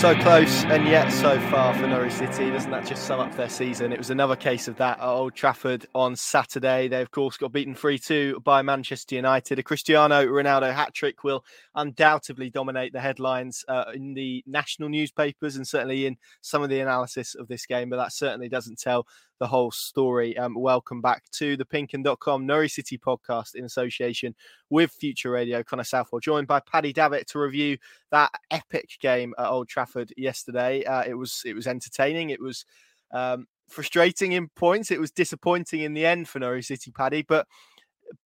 So close and yet so far for Norwich City. Doesn't that just sum up their season? It was another case of that at Old Trafford on Saturday. They, of course, got beaten 3 2 by Manchester United. A Cristiano Ronaldo hat trick will undoubtedly dominate the headlines uh, in the national newspapers and certainly in some of the analysis of this game, but that certainly doesn't tell the whole story. Um, welcome back to the pinkun.com Norwich City podcast in association with Future Radio. Connor Southwell joined by Paddy Davitt to review that epic game at Old Trafford yesterday. Uh, it was it was entertaining. It was um, frustrating in points. It was disappointing in the end for Norwich City, Paddy, but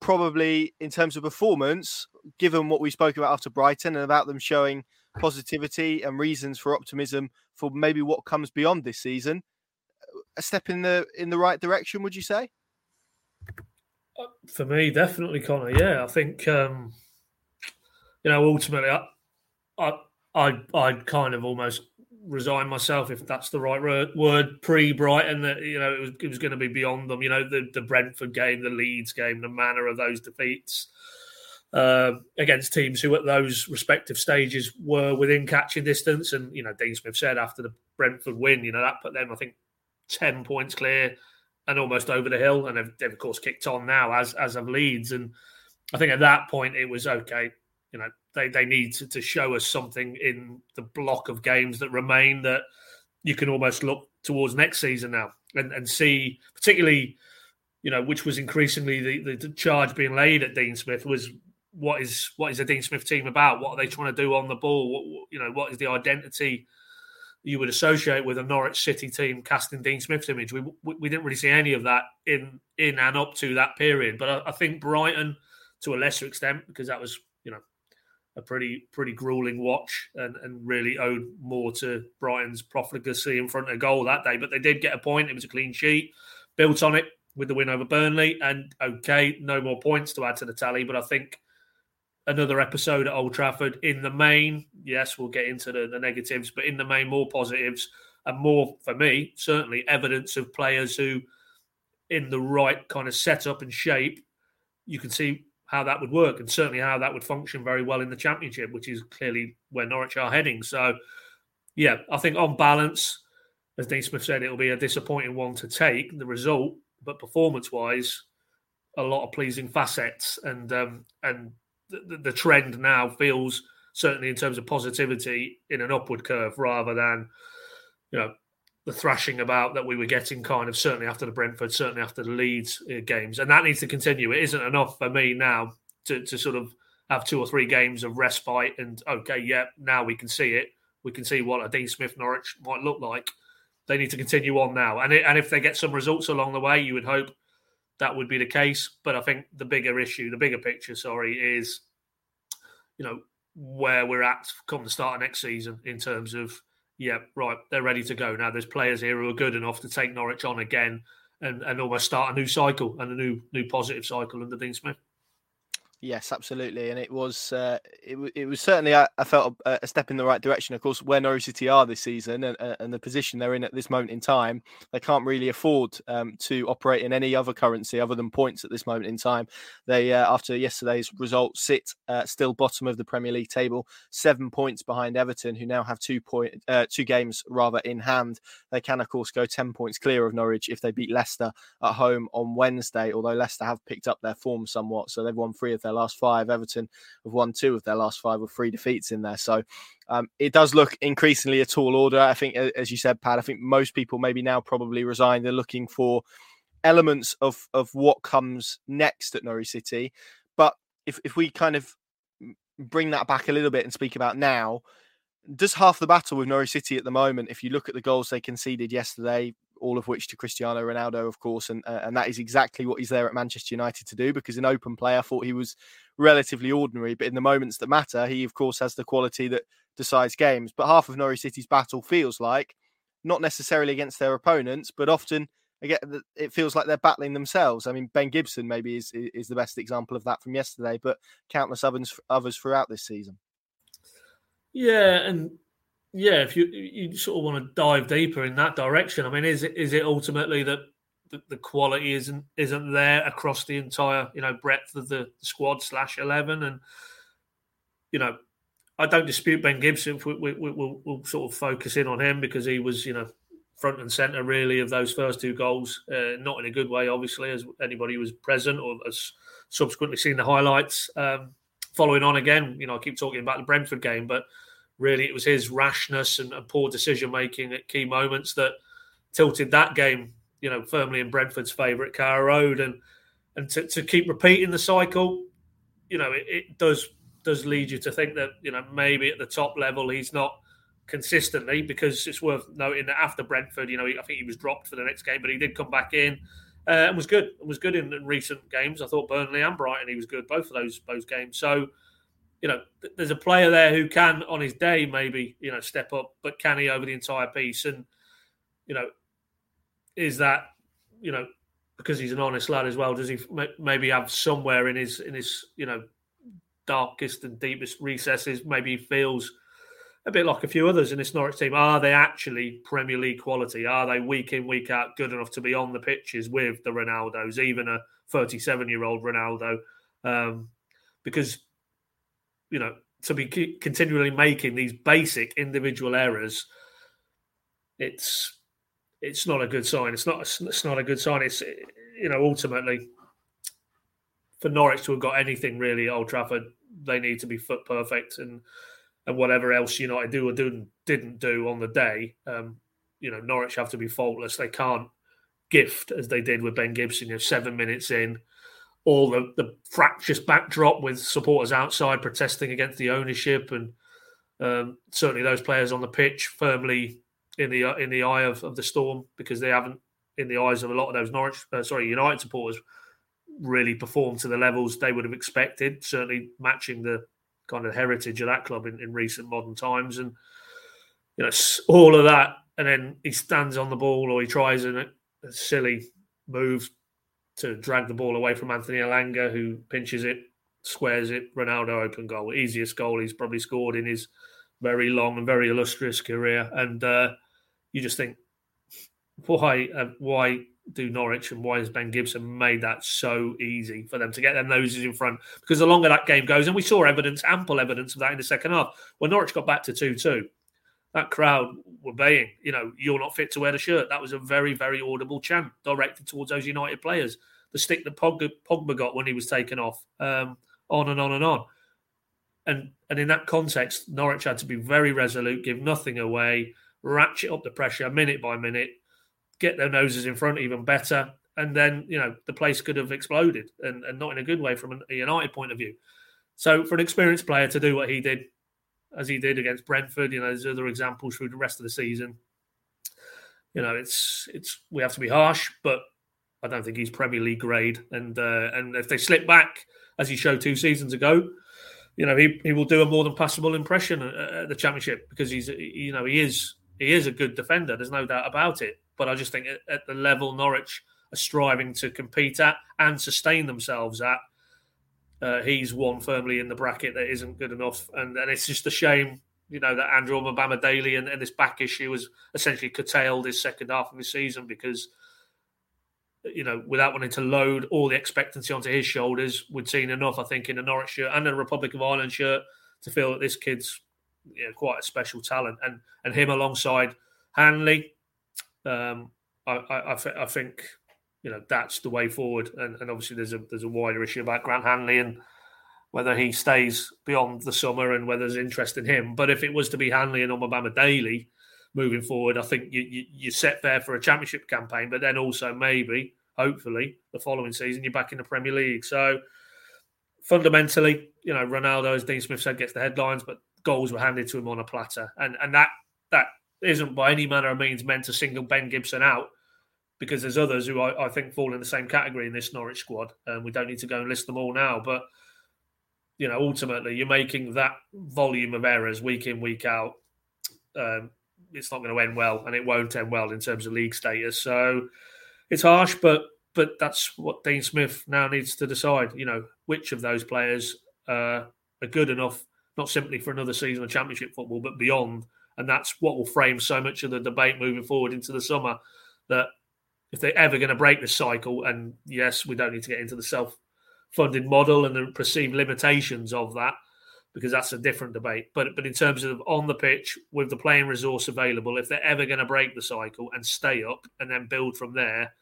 probably in terms of performance, given what we spoke about after Brighton and about them showing positivity and reasons for optimism for maybe what comes beyond this season, a step in the in the right direction, would you say? For me, definitely, Connor. Yeah, I think um, you know ultimately, I, I, I, I'd kind of almost resign myself if that's the right word pre Brighton that you know it was it was going to be beyond them. You know the the Brentford game, the Leeds game, the manner of those defeats. Uh, against teams who at those respective stages were within catching distance. And, you know, Dean Smith said after the Brentford win, you know, that put them, I think, 10 points clear and almost over the hill. And they've, they've, of course, kicked on now, as as of Leeds. And I think at that point, it was okay. You know, they, they need to, to show us something in the block of games that remain that you can almost look towards next season now and, and see, particularly, you know, which was increasingly the, the charge being laid at Dean Smith was what is what is the Dean Smith team about? What are they trying to do on the ball? What, you know, what is the identity you would associate with a Norwich City team casting Dean Smith's image. We, we, we didn't really see any of that in in and up to that period. But I, I, think Brighton, to a lesser extent, because that was you know a pretty pretty grueling watch and, and really owed more to Brighton's profligacy in front of goal that day. But they did get a point. It was a clean sheet, built on it with the win over Burnley, and okay, no more points to add to the tally. But I think another episode at Old Trafford. In the main, yes, we'll get into the, the, negatives, but in the main, more positives and more, for me, certainly evidence of players who, in the right kind of setup and shape, you can see how that would work and certainly how that would function very well in the Championship, which is clearly where Norwich are heading. So, yeah, I think on balance, as Dean Smith said, it'll be a disappointing one to take the result, but performance wise, a lot of pleasing facets and um, and the, the trend now feels certainly in terms of positivity in an upward curve rather than you know the thrashing about that we were getting kind of certainly after the Brentford, certainly after the Leeds uh, games, and that needs to continue. It isn't enough for me now to, to sort of have two or three games of respite and okay, yeah, now we can see it. We can see what a Dean Smith Norwich might look like. They need to continue on now, and it, and if they get some results along the way, you would hope that would be the case. But I think the bigger issue, the bigger picture, sorry, is you know where we're at come the start of next season in terms of yeah, right, they're ready to go now. There's players here who are good enough to take Norwich on again and, and almost start a new cycle and a new new positive cycle under Dean Smith. Yes, absolutely, and it was uh, it, it was certainly I, I felt a, a, step in the right direction. Of course, where Norwich City are this season and, and the position they're in at this moment in time, they can't really afford um, to operate in any other currency other than points at this moment in time. They, uh, after yesterday's result, sit uh, still bottom of the Premier League table, seven points behind Everton, who now have two point uh, two games rather in hand. They can, of course, go ten points clear of Norwich if they beat Leicester at home on Wednesday. Although Leicester have picked up their form somewhat, so they've won three of their last five. Everton have won two of their last five with three defeats in there. So um, it does look increasingly a tall order. I think, as you said, Pat, I think most people maybe now probably resign. They're looking for elements of of what comes next at Norwich City. But if if we kind of bring that back a little bit and speak about now, does half the battle with Norwich City at the moment, if you look at the goals they conceded yesterday, all of which to Cristiano Ronaldo, of course, and uh, and that is exactly what he's there at Manchester United to do. Because in open play, I thought he was relatively ordinary, but in the moments that matter, he of course has the quality that decides games. But half of Norwich City's battle feels like not necessarily against their opponents, but often again it feels like they're battling themselves. I mean, Ben Gibson maybe is is the best example of that from yesterday, but countless others others throughout this season. Yeah, and yeah, if you you sort of want to dive deeper in that direction, I mean, is it is it ultimately that the, quality isn't isn't there across the entire you know breadth of the squad slash eleven, and you know I don't dispute Ben Gibson. We, we, we, will we'll sort of focus in on him because he was, you know, front and centre really of those first two goals. Uh, not in a good way, obviously, as anybody was present or has subsequently seen the highlights. Um, following on again, you know, I keep talking about the Brentford game, but really it was his rashness and, and poor decision making at key moments that tilted that game, you know, firmly in Brentford's favour at Carrow Road, and and to, to keep repeating the cycle, you know, it, it does does lead you to think that you know maybe at the top level he's not consistently because it's worth noting that after Brentford, you know, I think he was dropped for the next game, but he did come back in uh, and was good. was good in, in, recent games. I thought Burnley and Brighton he was good both of those both games. So, you know, th- there's a player there who can on his day maybe you know step up, but can he over the entire piece? And you know, is that you know because he's an honest lad as well? Does he maybe have somewhere in his in his you know darkest and deepest recesses? Maybe he feels a bit like a few others in this Norwich team. Are they actually Premier League quality? Are they week in, week out good enough to be on the pitches with the Ronaldos, even a 37 year old Ronaldo? Um, because, you know, to be continually making these basic individual errors, it's it's not a good sign. It's not it's not a good sign. It's you know ultimately for Norwich to have got anything really at Old Trafford, they need to be foot perfect and and whatever else United do or do, didn't do on the day, um, you know, Norwich have to be faultless. They can't gift as they did with Ben Gibson. You know, seven minutes in, all the the fractious backdrop with supporters outside protesting against the ownership, and um, certainly those players on the pitch firmly in the in the eye of, of the storm because they haven't, in the eyes of a lot of those Norwich, uh, sorry, United supporters, really performed to the levels they would have expected. Certainly matching the kind of heritage of that club in, in recent modern times. And you know, all of that, and then he stands on the ball or he tries a, a silly move to drag the ball away from Anthony Elanga, who pinches it, squares it. Ronaldo open goal, easiest goal he's probably scored in his very long and very illustrious career. And uh, you just think, why, uh, why do Norwich and why has Ben Gibson made that so easy for them to get their noses in front? Because the longer that game goes, and we saw evidence, ample evidence of that in the second half, when Norwich got back to 2 2, that crowd were baying, you know, you're not fit to wear the shirt. That was a very, very audible chant directed towards those United players. The stick that Pogba, Pogba got when he was taken off, um, on and on and on. And and in that context, Norwich had to be very resolute, give nothing away, ratchet up the pressure minute by minute, get their noses in front even better. And then, you know, the place could have exploded and, and not in a good way from a United point of view. So for an experienced player to do what he did, as he did against Brentford, you know, there's other examples through the rest of the season. You know, it's it's we have to be harsh, but I don't think he's Premier League grade. And uh, and if they slip back, as he showed two seasons ago, you know, he, he will do a more than passable impression at, the Championship because he's you know he is he is a good defender. There's no doubt about it. But I just think at, at the level Norwich are striving to compete at and sustain themselves at, uh, he's one firmly in the bracket that isn't good enough. And, and it's just a shame, you know, that Andrew Omobamidele and, and this back issue has essentially curtailed his second half of the season because, you know, without wanting to load all the expectancy onto his shoulders, we'd seen enough, I think, in a Norwich shirt and a Republic of Ireland shirt to feel that this kid's you know, quite a special talent. And and him alongside Hanley, um, I, I, I, think you know that's the way forward. And, and, obviously, there's a there's a wider issue about Grant Hanley and whether he stays beyond the summer and whether there's interest in him. But if it was to be Hanley and Omobamidele moving forward, I think you, you you're set there for a championship campaign. But then also maybe, hopefully, the following season you're back in the Premier League. So fundamentally, you know, Ronaldo, as Dean Smith said, gets the headlines, but goals were handed to him on a platter, and and that that isn't by any manner of means meant to single Ben Gibson out because there's others who I, I think fall in the same category in this Norwich squad. And um, we don't need to go and list them all now. But, you know, ultimately, you're making that volume of errors week in, week out. Um, it's not going to end well, and it won't end well in terms of league status. So it's harsh, but but that's what Dean Smith now needs to decide. You know, which of those players uh, are good enough, not simply for another season of Championship football, but beyond and that's what will frame so much of the debate moving forward into the summer. That if they're ever going to break the cycle, and yes, we don't need to get into the self-funded model and the perceived limitations of that, because that's a different debate. But but in terms of on the pitch with the playing resource available, if they're ever going to break the cycle and stay up and then build from there,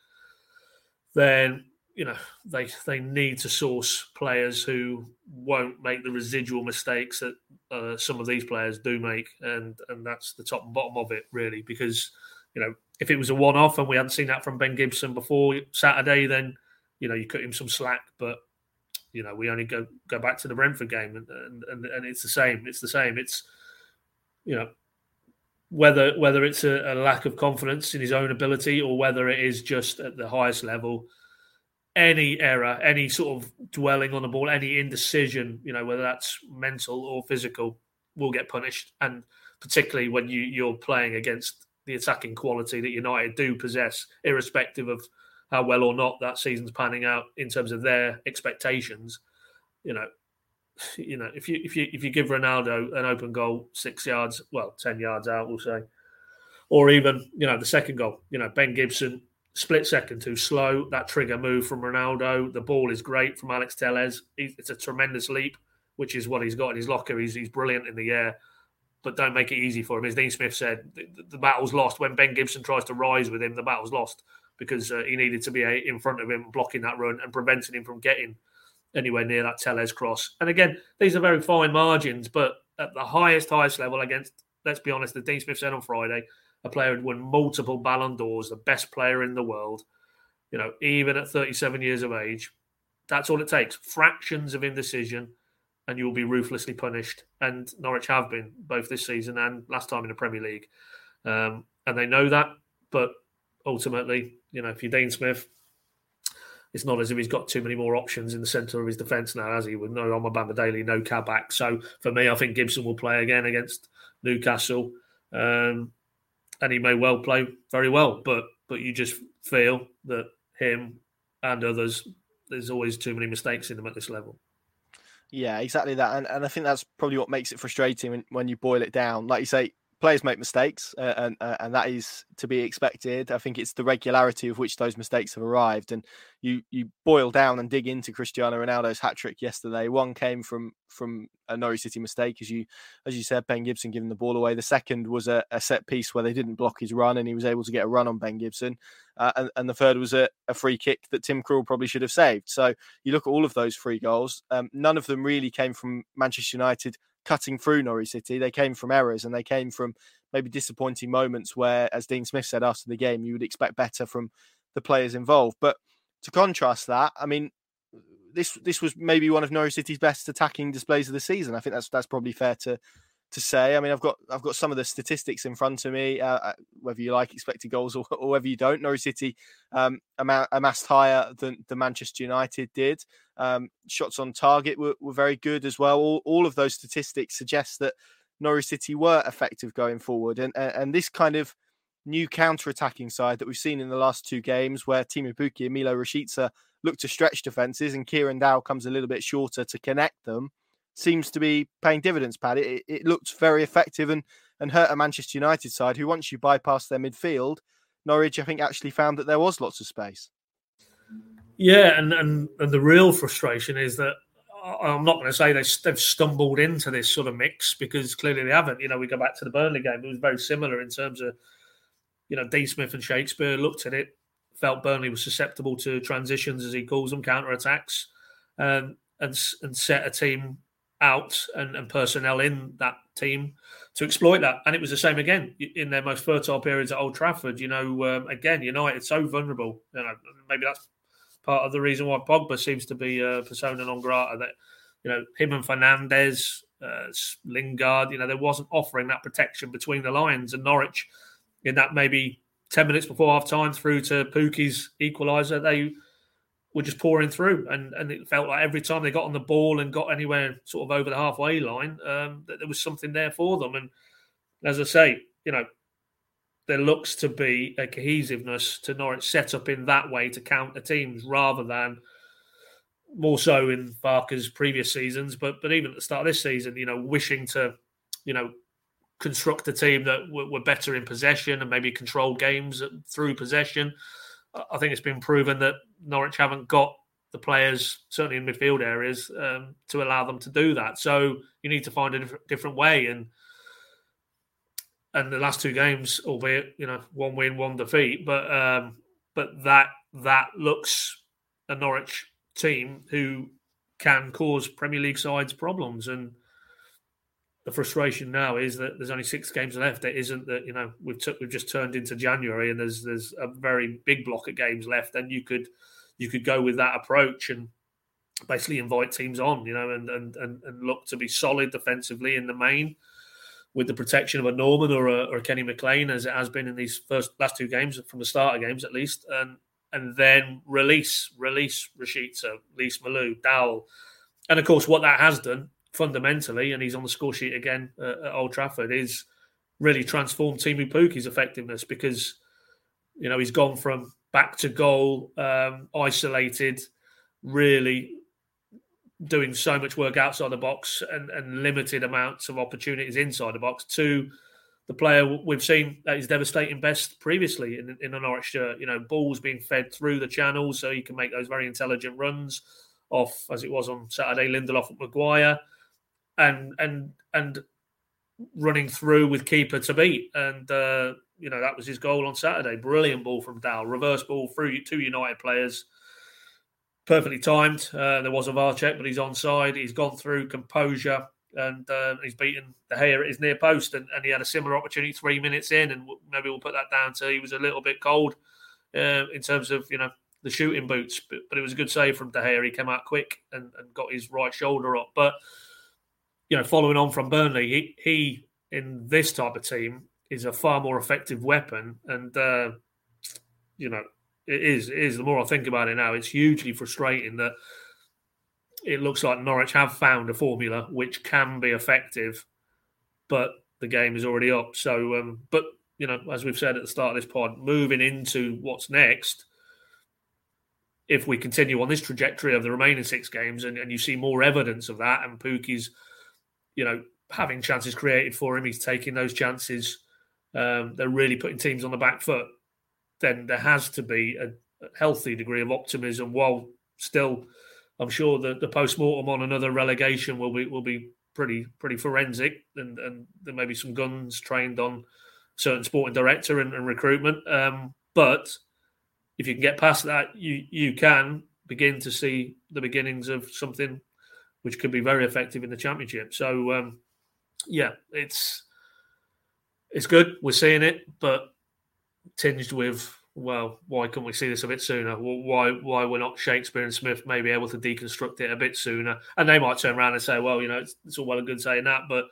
then you know they they need to source players who won't make the residual mistakes that uh, some of these players do make, and and that's the top and bottom of it really. Because you know if it was a one off and we hadn't seen that from Ben Gibson before Saturday, then you know you cut him some slack. But you know, we only go go back to the Brentford game, and and, and, and it's the same. It's the same. It's you know whether whether it's a, a, lack of confidence in his own ability or whether it is just at the highest level. Any error, any sort of dwelling on the ball, any indecision, you know, whether that's mental or physical, will get punished. And particularly when you you're playing against the attacking quality that United do possess, irrespective of how well or not that season's panning out in terms of their expectations. You know, you know, if you if you if you give Ronaldo an open goal six yards, well, ten yards out, we'll say, or even you know the second goal, you know Ben Gibson split second too slow. That trigger move from Ronaldo, the ball is great from Alex Telles. It's a tremendous leap, which is what he's got in his locker. He's he's brilliant in the air, but don't make it easy for him. As Dean Smith said, the, the battle's lost when Ben Gibson tries to rise with him. The battle's lost because uh, he needed to be in front of him, blocking that run and preventing him from getting anywhere near that Telles cross. And again, these are very fine margins, but at the highest, highest level against, let's be honest, the Dean Smith said on Friday, a player who won multiple Ballon d'Ors, the best player in the world, you know, even at 37 years of age. That's all it takes. Fractions of indecision, and you'll be ruthlessly punished. And Norwich have been both this season and last time in the Premier League. Um, and they know that, but ultimately, you know, if you're Dean Smith, it's not as if he's got too many more options in the centre of his defence now, has he? With no Omobamidele, no Kabak. So for me, I think Gibson will play again against Newcastle, um, and he may well play very well. But but you just feel that him and others, there's always too many mistakes in them at this level. Yeah, exactly that, and and I think that's probably what makes it frustrating when, when you boil it down. Like you say, players make mistakes, uh, and uh, and that is to be expected. I think it's the regularity of which those mistakes have arrived, and you you boil down and dig into Cristiano Ronaldo's hat trick yesterday. One came from from a Norwich City mistake, as you as you said, Ben Gibson giving the ball away. The second was a, a set piece where they didn't block his run, and he was able to get a run on Ben Gibson. Uh, and, and, the third was a, a, free kick that Tim Krul probably should have saved. So you look at all of those free goals. Um, none of them really came from Manchester United cutting through Norwich City. They came from errors and they came from maybe disappointing moments where, as Dean Smith said after the game, you would expect better from the players involved. But to contrast that, I mean, this this was maybe one of Norwich City's best attacking displays of the season. I think that's that's probably fair to to say. I mean, I've got I've got some of the statistics in front of me. Uh, uh whether you like expected goals or, or whether you don't, Norwich City um, amassed higher than the Manchester United did. Um, shots on target were, were very good as well. All, all of those statistics suggest that Norwich City were effective going forward, and and, and this kind of new counter-attacking side that we've seen in the last two games, where Teemu Pukki and Milot Rashica look to stretch defenses, and Kieran Dowell comes a little bit shorter to connect them seems to be paying dividends, Pat. It, it looked very effective and, and hurt a Manchester United side who, once you bypass their midfield, Norwich, I think, actually found that there was lots of space. Yeah, and, and, and the real frustration is that I'm not going to say they, they've stumbled into this sort of mix because clearly they haven't. You know, we go back to the Burnley game; it was very similar in terms of, you know, D. Smith and Shakespeare looked at it, felt Burnley was susceptible to transitions, as he calls them, counter attacks, um, and and and set a team out and, and, personnel in that team to exploit that. And it was the same again in their most fertile periods at Old Trafford. You know, um, again, United so vulnerable. You know, maybe that's part of the reason why Pogba seems to be a persona non grata. That you know, him and Fernandes, uh, Lingard, you know, there wasn't offering that protection between the lines. And Norwich, in that maybe ten minutes before half time, through to Pukki's equaliser, they were just pouring through, and and it felt like every time they got on the ball and got anywhere sort of over the halfway line, um, that there was something there for them. And as I say, you know, there looks to be a cohesiveness to Norwich set up in that way to counter teams rather than more so in Farke's previous seasons, but but even at the start of this season, you know, wishing to, you know, construct a team that were, were better in possession and maybe control games through possession. I think it's been proven that Norwich haven't got the players, certainly in midfield areas, um, to allow them to do that. So you need to find a different way. And and the last two games, albeit you know one win, one defeat, but um, but that that looks a Norwich team who can cause Premier League sides problems. And the frustration now is that there's only six games left. It isn't that you know we've we've just turned into January and there's there's a very big block of games left. And you could you could go with that approach and basically invite teams on, you know, and and and, and look to be solid defensively in the main with the protection of a Normann or a, or a Kenny McLean, as it has been in these first last two games from the start of games at least, and and then release release Rashica, release Malou, Dowell, and of course what that has done fundamentally, and he's on the score sheet again uh, at Old Trafford, is really transformed Teemu Pukki's effectiveness because you know he's gone from back to goal, um, isolated, really doing so much work outside the box and, and limited amounts of opportunities inside the box to the player we've seen that is devastating best previously in, in a Norwich shirt. You know, balls being fed through the channels so he can make those very intelligent runs off, as it was on Saturday, Lindelof at Maguire, and and and running through with keeper to beat. And uh, you know that was his goal on Saturday. Brilliant ball from Dow, reverse ball through two United players perfectly timed. Uh, there was a VAR check, but he's onside. He's gone through composure and uh, he's beaten De Gea at his near post. And, and, he had a similar opportunity three minutes in, and maybe we'll put that down to he was a little bit cold uh, in terms of you know the shooting boots, but, but, it was a good save from De Gea. He came out quick and, and got his right shoulder up. But you know, following on from Burnley, he, he in this type of team is a far more effective weapon, and uh, you know it is. It is. The more I think about it now, it's hugely frustrating that it looks like Norwich have found a formula which can be effective, but the game is already up. So, um, but you know, as we've said at the start of this pod, moving into what's next, if we continue on this trajectory of the remaining six games, and, and you see more evidence of that, and Pukki's, you know, having chances created for him, he's taking those chances. Um, they're really putting teams on the back foot then there has to be a healthy degree of optimism. While still, I'm sure the post mortem on another relegation will be will be pretty pretty forensic, and, and there may be some guns trained on certain sporting director and, and recruitment. Um, but if you can get past that, you you can begin to see the beginnings of something which could be very effective in the championship. So um, yeah, it's it's good. We're seeing it, but tinged with well, why couldn't we see this a bit sooner? Why why we're not Shakespeare and Smith maybe able to deconstruct it a bit sooner? And they might turn around and say, well, you know, it's, it's all well and good saying that, but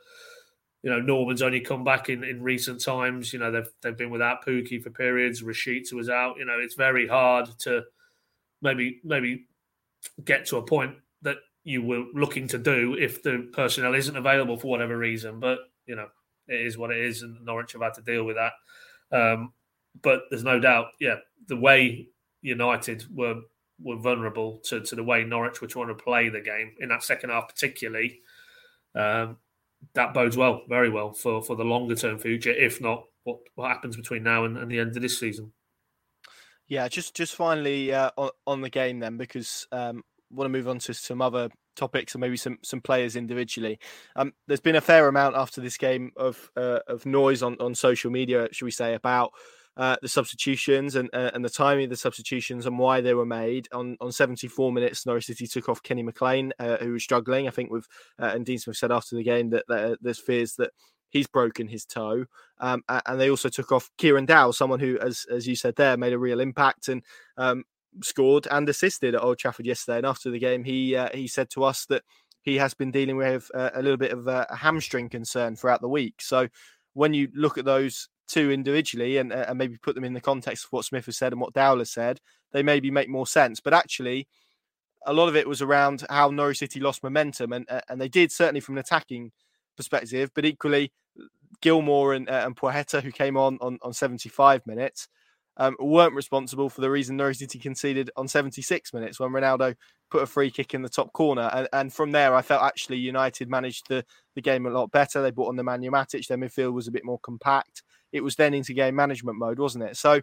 you know, Normann's only come back in, in recent times. You know, they've they've been without Pukki for periods. Rashica was out. You know, it's very hard to maybe maybe get to a point that you were looking to do if the personnel isn't available for whatever reason. But you know, it is what it is, and Norwich have had to deal with that. Um, but there's no doubt, yeah, the way United were were vulnerable to, to the way Norwich were trying to play the game in that second half, particularly. Um, that bodes well, very well for, for the longer term future, if not what, what happens between now and, and the end of this season. Yeah, just just finally uh, on, on, the game then, because um, want to move on to some other topics and maybe some some players individually. Um, there's been a fair amount after this game of uh, of noise on, on social media, should we say, about uh, the substitutions and uh, and the timing of the substitutions and why they were made. On on 74 minutes, Norwich City took off Kenny McLean, uh, who was struggling. I think with uh, and Dean Smith said after the game that, that there's fears that he's broken his toe. Um, and they also took off Kieran Dowell, someone who, as as you said there, made a real impact and um, scored and assisted at Old Trafford yesterday. And after the game, he uh, he said to us that he has been dealing with uh, a little bit of a hamstring concern throughout the week. So when you look at those two individually and, and maybe put them in the context of what Smith has said and what Dowler said, they maybe make more sense. But actually, a lot of it was around how Norwich City lost momentum, and and they did certainly from an attacking perspective, but equally Gilmour and uh, and Placheta, who came on on, on 75 minutes, um, weren't responsible for the reason Norwich City conceded on 76 minutes when Ronaldo put a free kick in the top corner. And, and from there, I felt actually United managed the, the game a lot better. They brought on the Nemanja Matic. Their midfield was a bit more compact. It was then into game management mode, wasn't it? So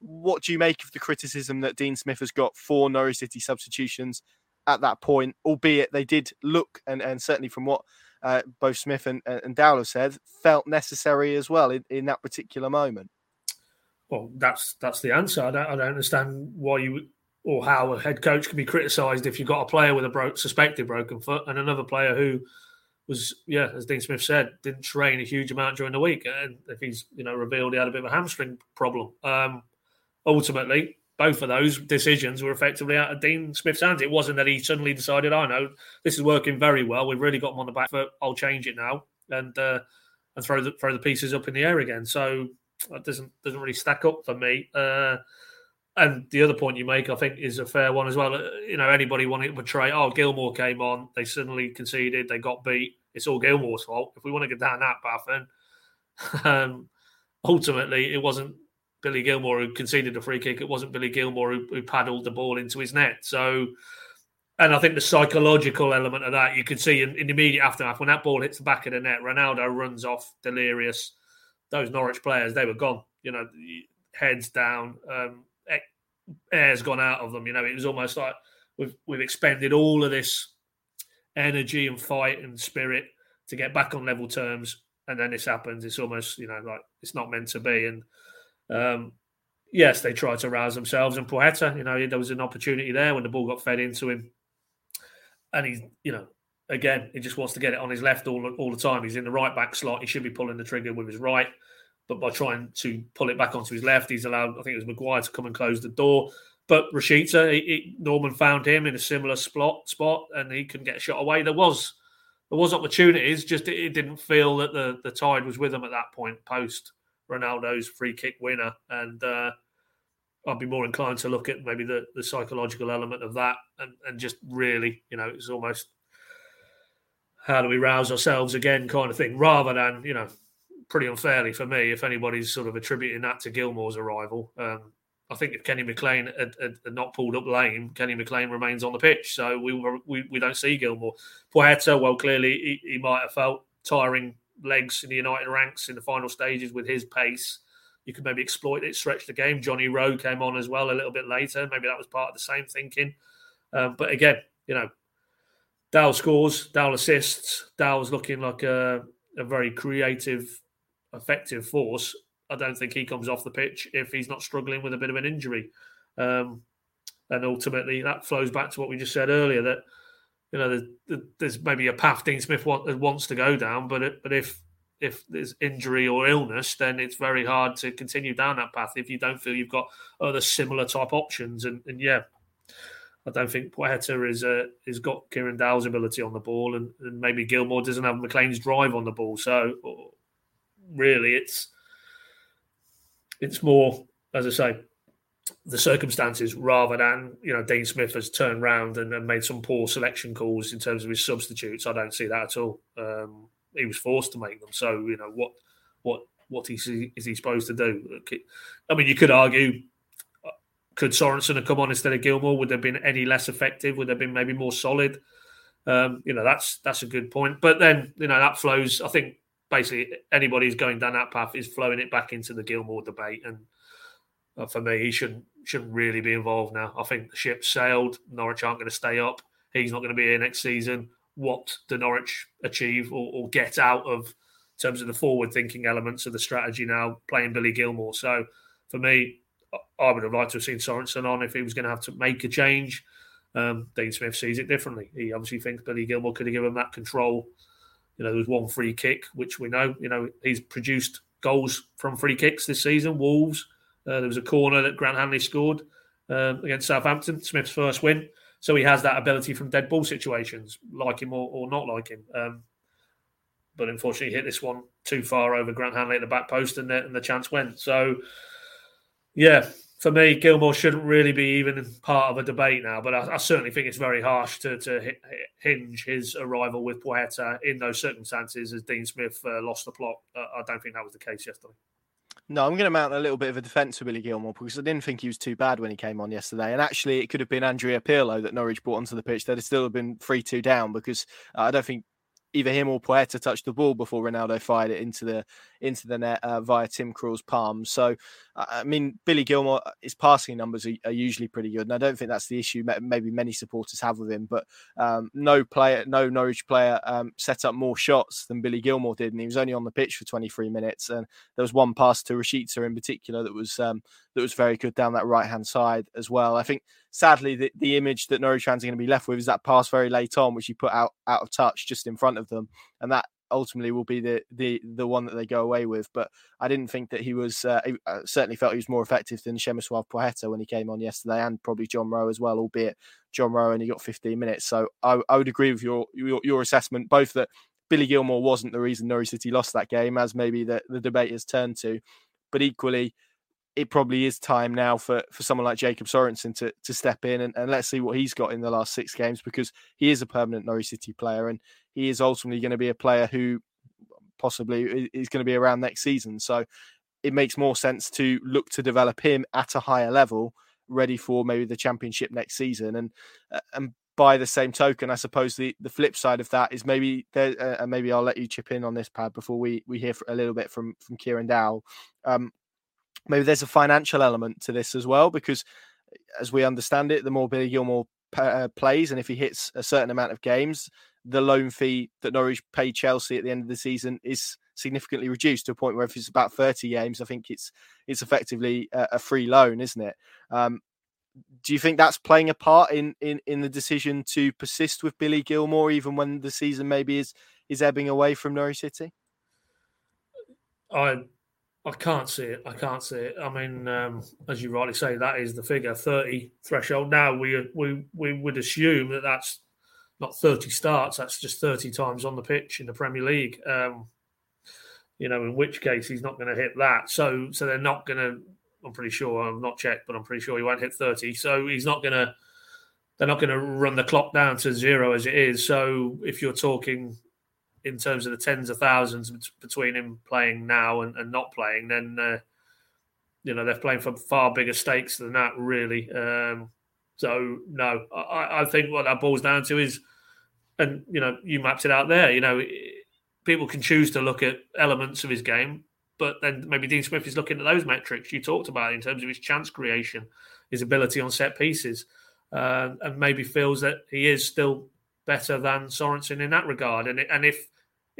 what do you make of the criticism that Dean Smith has got for Norwich City substitutions at that point? Albeit they did look, and, and certainly from what uh, both Smith and, and Dowler said, felt necessary as well in, in that particular moment. Well, that's that's the answer. I don't, I don't understand why you or how a head coach can be criticised if you've got a player with a suspected broken foot and another player who was, yeah, as Dean Smith said, didn't train a huge amount during the week, and if he's you know revealed he had a bit of a hamstring problem. Um, ultimately, both of those decisions were effectively out of Dean Smith's hands. It wasn't that he suddenly decided, "I oh, know this is working very well. We've really got him on the back foot. I'll change it now and uh, and throw the throw the pieces up in the air again." So that doesn't doesn't really stack up for me. Uh, and the other point you make, I think, is a fair one as well. Uh, you know, anybody wanting to portray, oh, Gilmour came on, they suddenly conceded, they got beat. It's all Gilmour's fault. If we want to get down that path, then um, ultimately it wasn't Billy Gilmour who conceded the free kick. It wasn't Billy Gilmour who, who paddled the ball into his net. So, and I think the psychological element of that you could see in, in the immediate aftermath when that ball hits the back of the net, Ronaldo runs off delirious. Those Norwich players, they were gone. You know, heads down. Um, air's gone out of them. You know, it was almost like we've we've expended all of this energy and fight and spirit to get back on level terms, and then this happens. It's almost you know like it's not meant to be. And um, yes, they tried to rouse themselves. And Placheta, you know, there was an opportunity there when the ball got fed into him, and he's you know again he just wants to get it on his left all all the time. He's in the right back slot. He should be pulling the trigger with his right but by trying to pull it back onto his left, he's allowed, I think it was Maguire, to come and close the door. But he, Normann found him in a similar spot, spot, and he couldn't get a shot away. There was there was opportunities, just it, it didn't feel that the, the tide was with him at that point post Ronaldo's free kick winner. And uh, I'd be more inclined to look at maybe the, the psychological element of that and, and just really, you know, it's almost how do we rouse ourselves again kind of thing rather than, you know, pretty unfairly for me if anybody's sort of attributing that to Gilmour's arrival. Um, I think if Kenny McLean had, had, had, not pulled up lame, Kenny McLean remains on the pitch. So we we, we don't see Gilmour. Placheta, well, clearly he, he, might have felt tiring legs in the United ranks in the final stages with his pace. You could maybe exploit it, stretch the game. Johnny Rowe came on as well a little bit later. Maybe that was part of the same thinking. Um, but again, you know, Dow scores, Dow assists. Dow's looking like a, a very creative effective force, I don't think he comes off the pitch if he's not struggling with a bit of an injury. Um, and ultimately, that flows back to what we just said earlier that you know there's, there's maybe a path Dean Smith wants to go down, but it, but if if there's injury or illness, then it's very hard to continue down that path if you don't feel you've got other similar type options. And, and yeah, I don't think Placheta is uh, has got Kieran Dowell's ability on the ball, and, and maybe Gilmour doesn't have McLean's drive on the ball. So really, it's it's more, as I say, the circumstances rather than you know Dean Smith has turned round and, and, made some poor selection calls in terms of his substitutes. I don't see that at all. Um, he was forced to make them. So you know what what what is he, is he supposed to do? I mean, you could argue. Could Sorensen have come on instead of Gilmour? Would there have been any less effective? Would there have been maybe more solid? Um, you know, that's that's a good point. But then, you know, that flows. I think basically anybody who's going down that path is flowing it back into the Gilmour debate. And uh, for me, he shouldn't shouldn't really be involved now. I think the ship sailed. Norwich aren't going to stay up. He's not going to be here next season. What do Norwich achieve or, or get out of terms of the forward thinking elements of the strategy now playing Billy Gilmour? So for me, I would have liked to have seen Sorensen on if he was going to have to make a change. Um, Dean Smith sees it differently. He obviously thinks Billy Gilmour could have given him that control you know, there was one free kick, which we know, you know, he's produced goals from free kicks this season. Wolves. Uh, there was a corner that Grant Hanley scored um, against Southampton, Smith's first win. So he has that ability from dead ball situations, like him or, or not like him. Um, but unfortunately, hit this one too far over Grant Hanley at the back post, and the, and the chance went. So, yeah, for me, Gilmour shouldn't really be even part of a debate now. But I, I certainly think it's very harsh to, to hinge his arrival with Placheta in those circumstances as Dean Smith uh, lost the plot. Uh, I don't think that was the case yesterday. No, I'm going to mount a little bit of a defence for Billy Gilmour because I didn't think he was too bad when he came on yesterday. And actually, it could have been Andrea Pirlo that Norwich brought onto the pitch. They'd still have been 3 2 down because uh, I don't think either him or Placheta touched the ball before Ronaldo fired it into the into the net uh, via Tim Krul's palm. So, I mean, Billy Gilmour, uh, his passing numbers are, are, usually pretty good, and I don't think that's the issue. Maybe many supporters have with him, but um, no player, no Norwich player um, set up more shots than Billy Gilmour did, and he was only on the pitch for 23 minutes. And there was one pass to Rashica in particular that was um, that was very good down that right hand side as well. I think sadly the, the image that Norwich fans are going to be left with is that pass very late on, which he put out out of touch just in front of them, and that ultimately will be the the the one that they go away with. But I didn't think that he was. Uh, I certainly felt he was more effective than Przemysław Płacheta when he came on yesterday, and probably John Rowe as well. Albeit John Rowe only got 15 minutes, so I, I would agree with your, your your assessment both that Billy Gilmour wasn't the reason Norwich City lost that game, as maybe the the debate has turned to, but equally it probably is time now for, for someone like Jacob Sorensen to, to step in and, and let's see what he's got in the last six games because he is a permanent Norwich City player and he is ultimately going to be a player who possibly is going to be around next season. So it makes more sense to look to develop him at a higher level, ready for maybe the championship next season. And uh, and by the same token, I suppose the, the flip side of that is maybe there, uh, and maybe I'll let you chip in on this pad before we we hear a little bit from from Kieran Dowell. Um, maybe there's a financial element to this as well because as we understand it the more billy gilmour uh, plays and if he hits a certain amount of games the loan fee that norwich pay chelsea at the end of the season is significantly reduced to a point where if it's about 30 games i think it's it's effectively a, a free loan isn't it? Um, do you think that's playing a part in, in in the decision to persist with billy Gilmour even when the season maybe is is ebbing away from norwich city? I I can't see it. I can't see it. I mean, um, as you rightly say, that is the figure thirty threshold. Now we we we would assume that that's not thirty starts. That's just thirty times on the pitch in the Premier League. Um, you know, in which case he's not going to hit that. So so they're not going to. I'm pretty sure. I'm not checked, but I'm pretty sure he won't hit thirty. So he's not going to. They're not going to run the clock down to zero as it is. So if you're talking in terms of the tens of thousands between him playing now and, and not playing, then uh, you know they're playing for far bigger stakes than that, really. Um, so no, I, I, think what that boils down to is, and you know, you mapped it out there. You know, people can choose to look at elements of his game, but then maybe Dean Smith is looking at those metrics you talked about in terms of his chance creation, his ability on set pieces, uh, and maybe feels that he is still better than Sorensen in that regard. And and if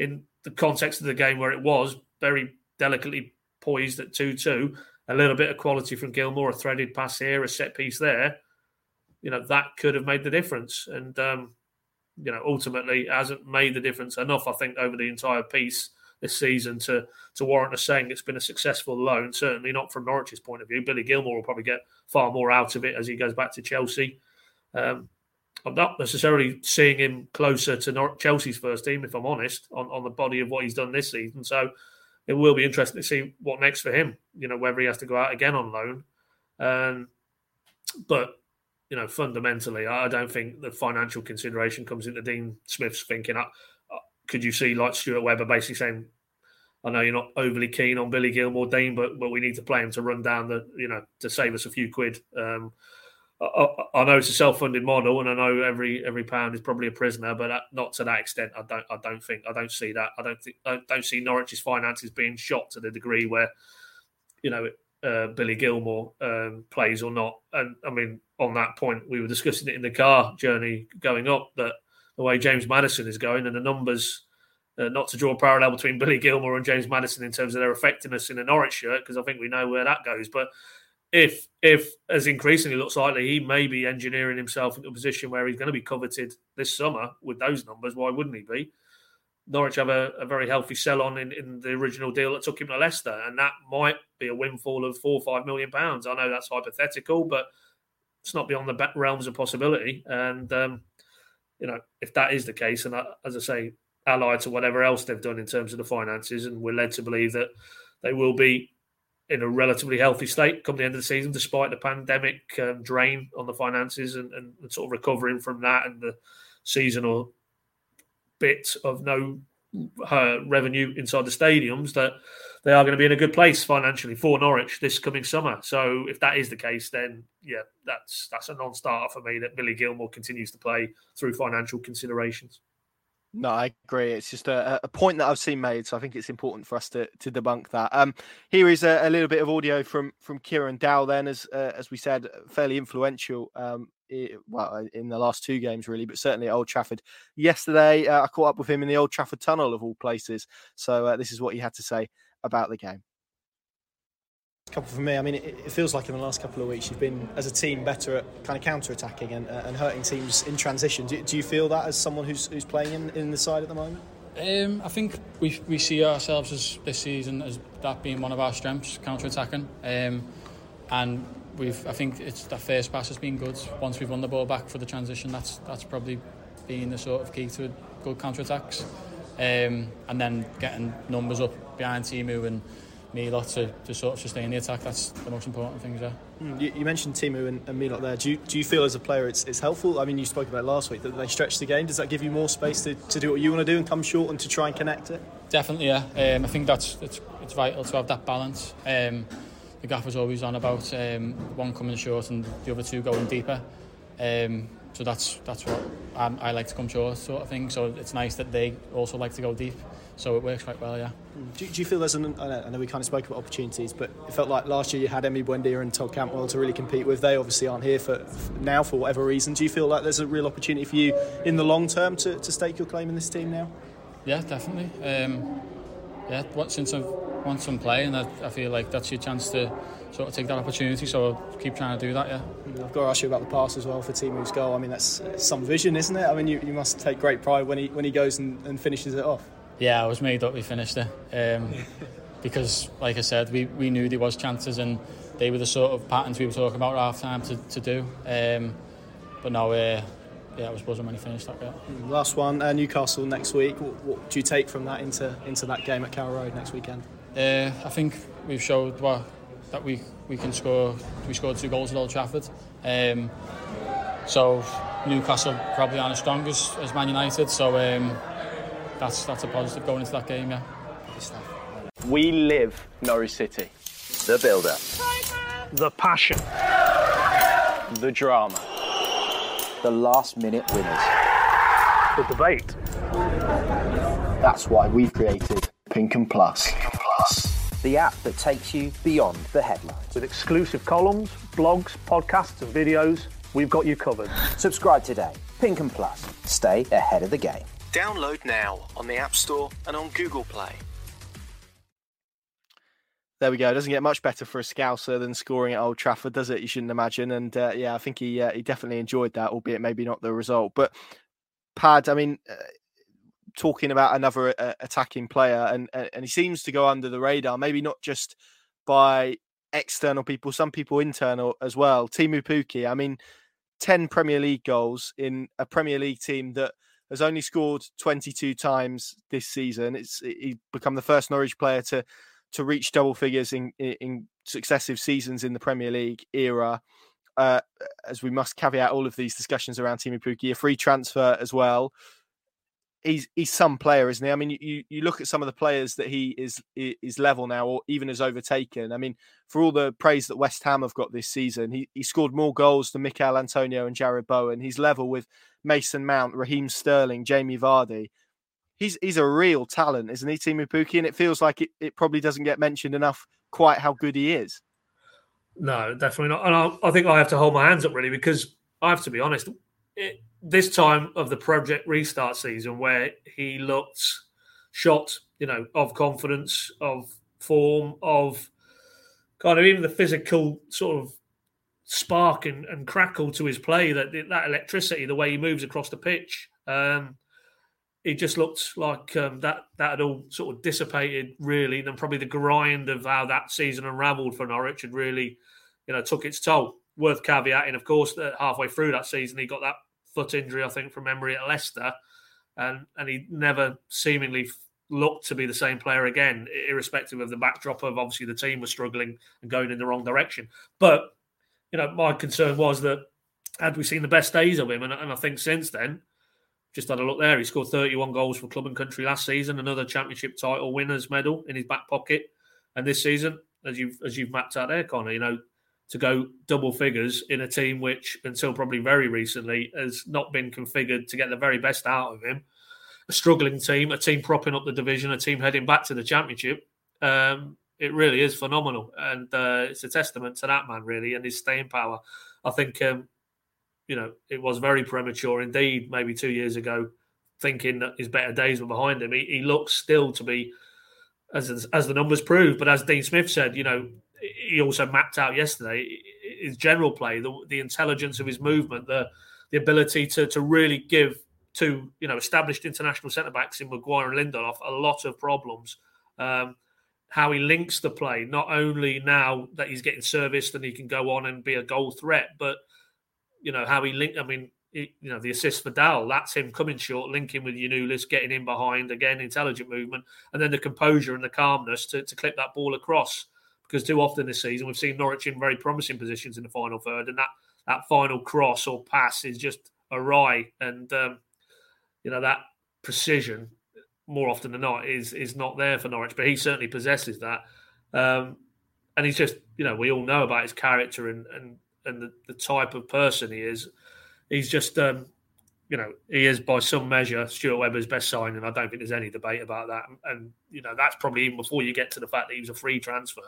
in the context of the game where it was very delicately poised at 2 2, a little bit of quality from Gilmour, a threaded pass here, a set piece there, you know, that could have made the difference. And, um, you know, ultimately hasn't made the difference enough, I think, over the entire piece this season to to warrant us saying it's been a successful loan. Certainly not from Norwich's point of view. Billy Gilmour will probably get far more out of it as he goes back to Chelsea. Um, I'm not necessarily seeing him closer to Chelsea's first team, if I'm honest, on, on the body of what he's done this season. So it will be interesting to see what next for him. You know, whether he has to go out again on loan. Um, but you know, fundamentally, I don't think the financial consideration comes into Dean Smith's thinking. Uh, could you see like Stuart Webber basically saying, "I know you're not overly keen on Billy Gilmour, Dean, but but we need to play him to run down the, you know, to save us a few quid." Um, I, I, know it's a self-funded model, and I know every every pound is probably a prisoner, but not to that extent. I don't. I don't think. I don't see that. I don't think. I don't see Norwich's finances being shot to the degree where, you know, uh, Billy Gilmour um, plays or not. And I mean, on that point, we were discussing it in the car journey going up that the way James Maddison is going and the numbers. Uh, not to draw a parallel between Billy Gilmour and James Maddison in terms of their effectiveness in a Norwich shirt, because I think we know where that goes. But if if as increasingly looks likely he may be engineering himself into a position where he's going to be coveted this summer with those numbers, why wouldn't he be? Norwich have a, a very healthy sell on in, in the original deal that took him to Leicester, and that might be a windfall of four or five million pounds. I know that's hypothetical, but it's not beyond the realms of possibility. And um, you know, if that is the case, and I, as I say, allied to whatever else they've done in terms of the finances, and we're led to believe that they will be in a relatively healthy state come the end of the season, despite the pandemic um, drain on the finances and, and, sort of recovering from that and the seasonal bit of no uh, revenue inside the stadiums. That they are going to be in a good place financially for Norwich this coming summer. So if that is the case, then yeah, that's that's a non-starter for me that Billy Gilmour continues to play through financial considerations. No, I agree. It's just a, a, point that I've seen made, so I think it's important for us to, to debunk that. Um, here is a, a little bit of audio from from Kieran Dowell. Then, as uh, as we said, fairly influential. Um, well, in the last two games, really, but certainly at Old Trafford. Yesterday, uh, I caught up with him in the Old Trafford tunnel of all places. So uh, this is what he had to say about the game couple for me. I mean, it, it, feels like in the last couple of weeks you've been, as a team, better at kind of counter attacking and, uh, and hurting teams in transition. Do, do, you feel that as someone who's, who's playing in, in the side at the moment? Um, I think we, we see ourselves as this season as that being one of our strengths, counter attacking. Um, and we've, I think it's that first pass has been good. Once we've won the ball back for the transition, that's that's probably been the sort of key to good counter attacks. Um, and then getting numbers up behind Teemu and Milot to, to sort of sustain the attack. That's the most important thing there. Mm, you, you, mentioned Teemu and, and Milot there. Do you, do you feel as a player it's, it's helpful? I mean, you spoke about last week that they stretch the game. Does that give you more space to, to do what you want to do and come short and to try and connect it? Definitely, yeah. Um, I think that's it's, it's vital to have that balance. Um, the gaffer's always on about um, one coming short and the other two going deeper. Um, so that's that's what I'm, i like to come short, sort of thing. So it's nice that they also like to go deep. So it works quite well, yeah. Do, do you feel there's an? I know we kind of spoke about opportunities, but it felt like last year you had Emi Buendia and Todd Cantwell to really compete with. They obviously aren't here for, for, now for whatever reason. Do you feel like there's a real opportunity for you in the long term to, to stake your claim in this team now? Yeah, definitely. Um, yeah, since I've won some play, and I, I feel like that's your chance to sort of take that opportunity. So I'll keep trying to do that. Yeah. I've got to ask you about the pass as well for Teemu's goal. I mean, that's some vision, isn't it? I mean, you, you must take great pride when he when he goes and, and finishes it off. Yeah, I was made up we finished it um, because, like I said, we, we knew there was chances and they were the sort of patterns we were talking about at half time to, to do. Um, but no, uh, yeah, I was buzzing when he finished that bit. Last one, uh, Newcastle next week. What, what, do you take from that into into that game at Carrow Road next weekend? Uh, I think we've showed well, that we we can score. We scored two goals at Old Trafford. Um, so Newcastle probably aren't as strong as, as Man United. So um, that's that's a positive going into that game. Yeah. We live Norwich City. The builder. The passion. The drama. The last minute winners. The debate. That's why we've created Pink and Plus. Pink Plus. The app that takes you beyond the headlines. With exclusive columns, blogs, podcasts, and videos, we've got you covered. Subscribe today. Pink and Plus. Stay ahead of the game. Download now on the App Store and on Google Play. There we go. It doesn't get much better for a Scouser than scoring at Old Trafford, does it? You shouldn't imagine. And uh, yeah, I think he uh, he definitely enjoyed that, albeit maybe not the result. But Pad, I mean, uh, talking about another uh, attacking player, and and he seems to go under the radar. Maybe not just by external people, some people internal as well. Teemu Pukki. I mean, ten Premier League goals in a Premier League team that has only scored 22 times this season. It's he become the first Norwich player to to reach double figures in in successive seasons in the Premier League era. Uh, as we must caveat all of these discussions around Teemu Pukki, a free transfer as well he's he's some player, isn't he? I mean, you you look at some of the players that he is is level now, or even has overtaken. I mean, for all the praise that West Ham have got this season, he he scored more goals than Michail Antonio and Jarrod Bowen. He's level with Mason Mount, Raheem Sterling, Jamie Vardy. He's he's a real talent, isn't he, Teemu Pukki? And it feels like it, it probably doesn't get mentioned enough quite how good he is. No, definitely not. And I, I think I have to hold my hands up really because I have to be honest. It, this time of the project restart season where he looked shot, you know, of confidence, of form, of kind of even the physical sort of spark and, and crackle to his play, that that electricity, the way he moves across the pitch. Um, it just looked like um, that that had all sort of dissipated really, and probably the grind of how that season unravelled for Norwich had really, you know, took its toll. Worth caveating, of course, that halfway through that season he got that foot injury, I think, from memory at Leicester, and and he never seemingly looked to be the same player again, irrespective of the backdrop of obviously the team was struggling and going in the wrong direction. But you know, my concern was that had we seen the best days of him, and, and I think since then, just had a look there, he scored 31 goals for club and country last season, another championship title winners medal in his back pocket, and this season, as you've as you've mapped out there, Connor, you know, to go double figures in a team which, until probably very recently, has not been configured to get the very best out of him. a struggling team, a team propping up the division, a team heading back to the championship. Um, it really is phenomenal, and uh, it's a testament to that man really and his staying power. I think um, you know it was very premature indeed. Maybe two years ago, thinking that his better days were behind him. He, he looks still to be, as as the numbers prove. But as Dean Smith said, you know, he also mapped out yesterday his general play, the, the intelligence of his movement, the the ability to to really give to you know established international centre backs in Maguire and Lindelof a lot of problems. Um, how he links the play, not only now that he's getting serviced and he can go on and be a goal threat, but you know how he link. I mean, you know the assist for Dowell, that's him coming short, linking with Giannoulis, getting in behind again, intelligent movement, and then the composure and the calmness to, to clip that ball across. Because too often this season we've seen Norwich in very promising positions in the final third, and that that final cross or pass is just awry, and um, you know that precision more often than not is is not there for Norwich, but he certainly possesses that. Um, and he's just, you know, we all know about his character and and and the, the type of person he is. He's just, um, you know, he is by some measure Stuart Webber's best signing. And I don't think there's any debate about that. And, and, you know, that's probably even before you get to the fact that he was a free transfer.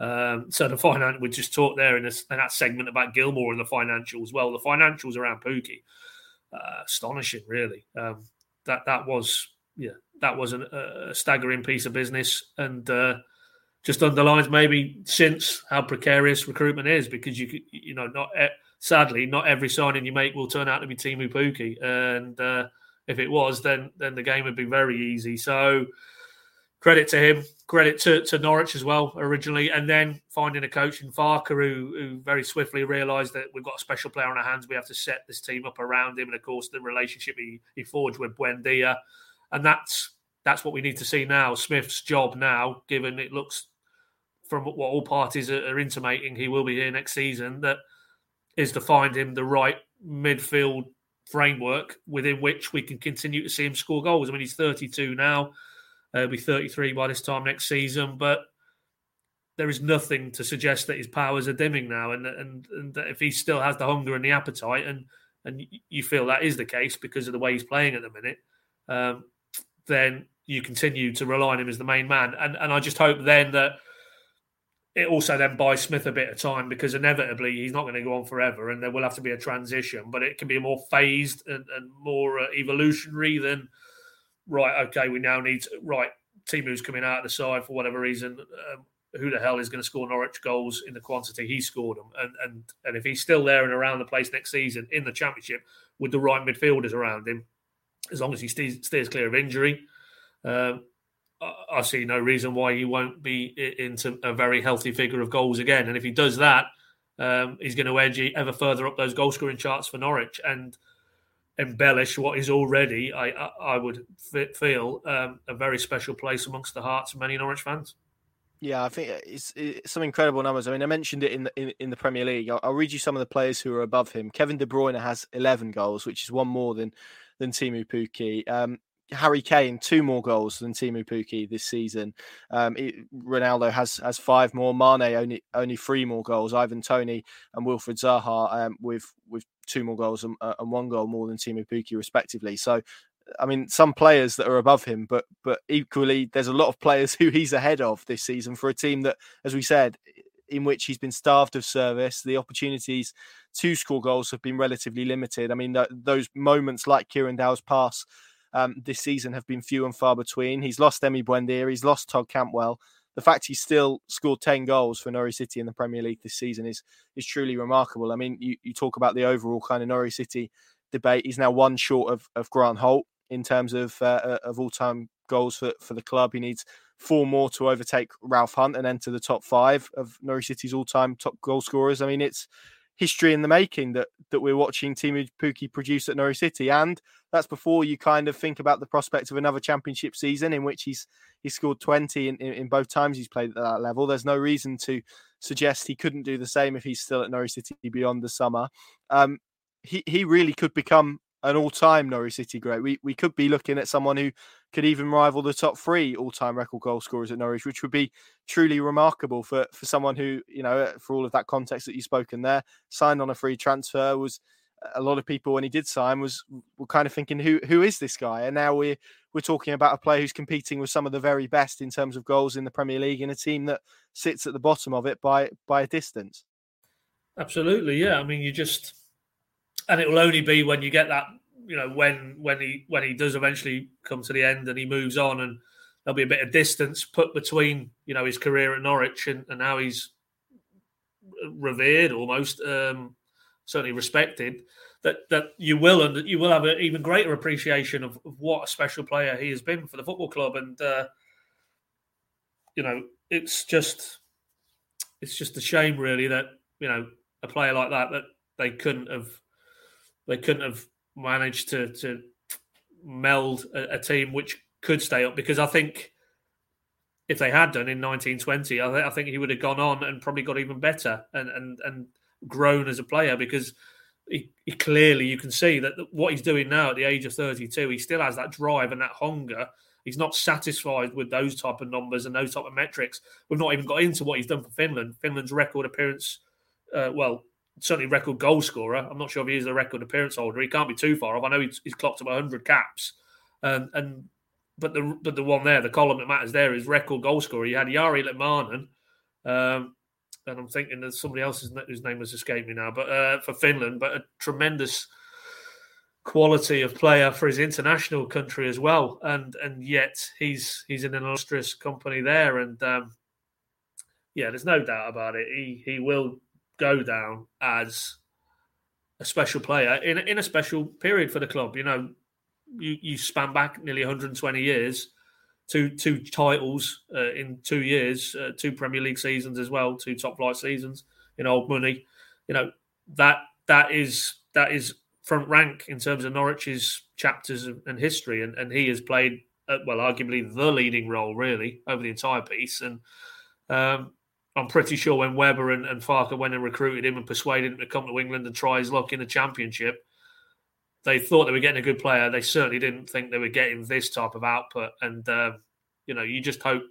Um, so the finance we just talked there in, this, in that segment about Gilmour and the financials. Well, the financials around Pukki, uh, astonishing, really. Um, that that was yeah, that was an, a staggering piece of business, and uh, just underlines maybe since how precarious recruitment is because you you know not sadly not every signing you make will turn out to be Teemu Pukki, and uh, if it was, then then the game would be very easy. So credit to him, credit to, to Norwich as well originally, and then finding a coach in Farke who, who very swiftly realised that we've got a special player on our hands. We have to set this team up around him, and of course the relationship he, he forged with Buendia and that's that's what we need to see now. Smith's job now, given it looks from what all parties are, are intimating, he will be here next season. That is to find him the right midfield framework within which we can continue to see him score goals. I mean, he's 32 now. He'll be 33 by this time next season, but there is nothing to suggest that his powers are dimming now. And and, and if he still has the hunger and the appetite, and and you feel that is the case because of the way he's playing at the minute, um, then you continue to rely on him as the main man. And and I just hope then that it also then buys Smith a bit of time because inevitably he's not going to go on forever, and there will have to be a transition. But it can be more phased and, and more uh, evolutionary than right. Okay, we now need to, right. Teemu's coming out of the side for whatever reason. Um, who the hell is going to score Norwich goals in the quantity he scored them? And and and if he's still there and around the place next season in the championship with the right midfielders around him, as long as he stays clear of injury. Um, I see no reason why he won't be into a very healthy figure of goals again. And if he does that, um, he's going to edge ever further up those goal scoring charts for Norwich and embellish what is already, I, I would feel, um, a very special place amongst the hearts of many Norwich fans. Yeah, I think it's, it's, some incredible numbers. I mean, I mentioned it in the, in, in the Premier League. I'll, I'll, read you some of the players who are above him. Kevin De Bruyne has 11 goals, which is one more than than Teemu Pukki. Um, Harry Kane two more goals than Teemu Pukki this season. Um, it, Ronaldo has has five more. Mane only only three more goals. Ivan Toney and Wilfried Zaha um, with with two more goals and, uh, and one goal more than Teemu Pukki respectively. So. I mean, some players that are above him, but but equally, there's a lot of players who he's ahead of this season for a team that, as we said, in which he's been starved of service. The opportunities to score goals have been relatively limited. I mean, th- those moments like Kieran Dowell's pass um, this season have been few and far between. He's lost Emi Buendia, he's lost Todd Cantwell. The fact he's still scored 10 goals for Norwich City in the Premier League this season is is truly remarkable. I mean, you, you talk about the overall kind of Norwich City debate. He's now one short of, of Grant Holt in terms of uh, uh of all time goals for, for the club. He needs four more to overtake Ralph Hunt and enter the top five of Norwich City's all-time top goal scorers. I mean, it's history in the making that that we're watching Teemu Pukki produce at Norwich City, and that's before you kind of think about the prospect of another Championship season in which he's he scored twenty in, in, in both times he's played at that level. There's no reason to suggest he couldn't do the same if he's still at Norwich City beyond the summer. Um, he he really could become an all-time Norwich City great. We we could be looking at someone who could even rival the top three all-time record goal scorers at Norwich, which would be truly remarkable for for someone who you know, uh, for all of that context that you've spoken there, signed on a free transfer, was uh, a lot of people when he did sign was were kind of thinking who who is this guy? And now we're we're talking about a player who's competing with some of the very best in terms of goals in the Premier League in a team that sits at the bottom of it by by a distance. Absolutely yeah. I mean you just and it will only be when you get that you know when when he when he does eventually come to the end and he moves on and there'll be a bit of distance put between you know his career at Norwich and, and how he's revered almost um, certainly respected that that you will and that you will have an even greater appreciation of, of, what a special player he has been for the football club. And uh, you know it's just it's just a shame really that you know a player like that that they couldn't have they couldn't have managed to to meld a, a team which could stay up because I think if they had done in 1920, I, th- I think he would have gone on and probably got even better and and and grown as a player because he, he, clearly you can see that what he's doing now at the age of 32, he still has that drive and that hunger. He's not satisfied with those type of numbers and those type of metrics. We've not even got into what he's done for Finland. Finland's record appearance, uh, well, certainly record goal scorer. I'm not sure if he is a record appearance holder. He can't be too far off. I know he's, he's clocked up 100 caps, um, and but the but the one there, the column that matters there is record goal scorer. You had Jari Litmanen, um, and I'm thinking there's somebody else's whose name has escaped me now, but uh, for Finland, but a tremendous quality of player for his international country as well, and and yet he's he's in an illustrious company there, and um, yeah, there's no doubt about it. He he will go down as a special player in in a special period for the club. You know, you, you span back nearly 120 years, two two titles uh, in two years, uh, two Premier League seasons as well, two top flight seasons in old money. You know that that is that is front rank in terms of Norwich's chapters and history, and, and he has played uh, well, arguably the leading role really over the entire piece. And um, I'm pretty sure when Webber and, and Farke went and recruited him and persuaded him to come to England and try his luck in the Championship, they thought they were getting a good player. They certainly didn't think they were getting this type of output. And uh, you know, you just hope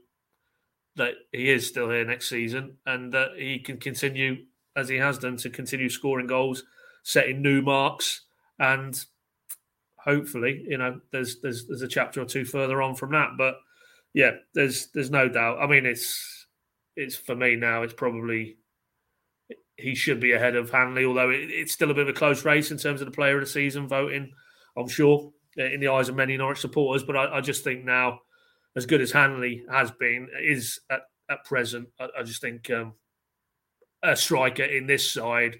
that he is still here next season and that he can continue as he has done to continue scoring goals, setting new marks, and hopefully, you know, there's there's there's a chapter or two further on from that. But yeah, there's there's no doubt. I mean, it's it's for me now. It's probably he should be ahead of Hanley, although it, it's still a bit of a close race in terms of the player of the season voting, I'm sure, uh, in the eyes of many Norwich supporters. But I, I just think now, as good as Hanley has been, is at, at present, I, I just think um, a striker in this side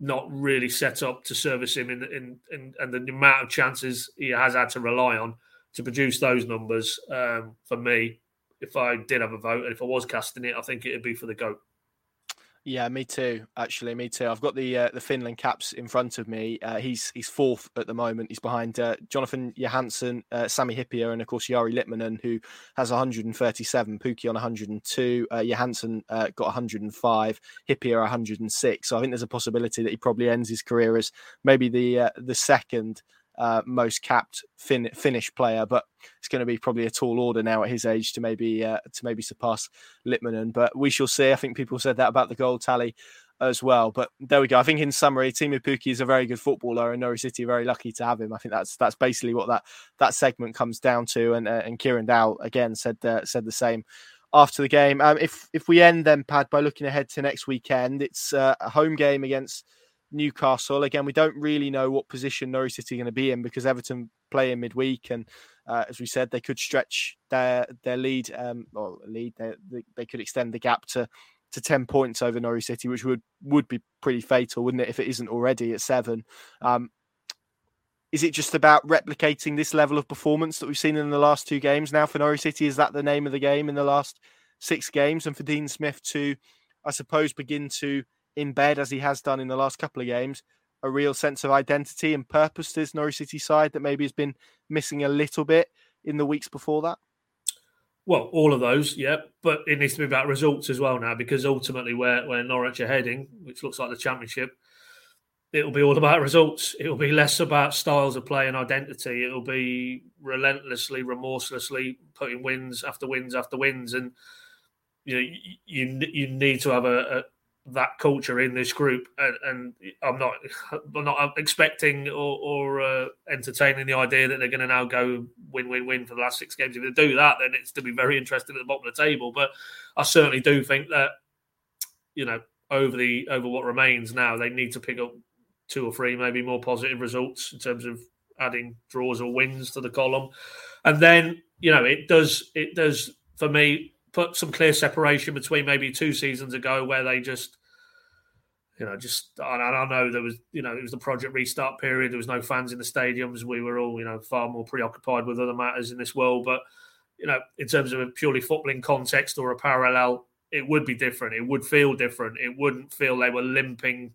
not really set up to service him in, in, in, and the amount of chances he has had to rely on to produce those numbers um, for me. If I did have a vote and if I was casting it, I think it'd be for the goat. Yeah, me too. Actually, me too. I've got the uh, the Finland caps in front of me. Uh, he's he's fourth at the moment. He's behind uh, Jonatan Johansson, uh, Sami Hyypiä, and of course Jari Litmanen, who has 137. Pukki on 102. Uh, Johansson uh, got 105. Hyypiä 106. So I think there's a possibility that he probably ends his career as maybe the the second uh, most capped fin- Finnish player, but it's going to be probably a tall order now at his age to maybe uh, to maybe surpass Litmanen. But we shall see. I think people said that about the goal tally as well. But there we go. I think in summary, Teemu Pukki is a very good footballer, and Norwich City are very lucky to have him. I think that's that's basically what that that segment comes down to. And uh, and Kieran Dowell again said uh, said the same after the game. Um, if if we end then, Pad, by looking ahead to next weekend, it's uh, a home game against Newcastle. Again, we don't really know what position Norwich City are going to be in because Everton play in midweek, and uh, as we said, they could stretch their their lead um, or lead. They, they could extend the gap to to ten points over Norwich City, which would would be pretty fatal, wouldn't it? If it isn't already at seven. Um, is it just about replicating this level of performance that we've seen in the last two games now for Norwich City? Is that the name of the game in the last six games? And for Dean Smith to, I suppose, begin to embed, as he has done in the last couple of games, a real sense of identity and purpose to this Norwich City side that maybe has been missing a little bit in the weeks before that? Well, all of those, yeah, but it needs to be about results as well now because ultimately, where where Norwich are heading, which looks like the championship, it'll be all about results. It'll be less about styles of play and identity. It'll be relentlessly, remorselessly putting wins after wins after wins, and you know you you need to have a, that culture in this group, and, and I'm not I'm not expecting or, or uh, entertaining the idea that they're going to now go win win win for the last six games. If they do that, then it's to be very interesting at the bottom of the table. But I certainly do think that you know over the over what remains now, they need to pick up two or three maybe more positive results in terms of adding draws or wins to the column, and then you know it does it does for me put some clear separation between maybe two seasons ago where they just you know, just I, I know there was, you know, it was the project restart period. There was no fans in the stadiums. We were all, you know, far more preoccupied with other matters in this world. But you know, in terms of a purely footballing context or a parallel, it would be different. It would feel different. It wouldn't feel they were limping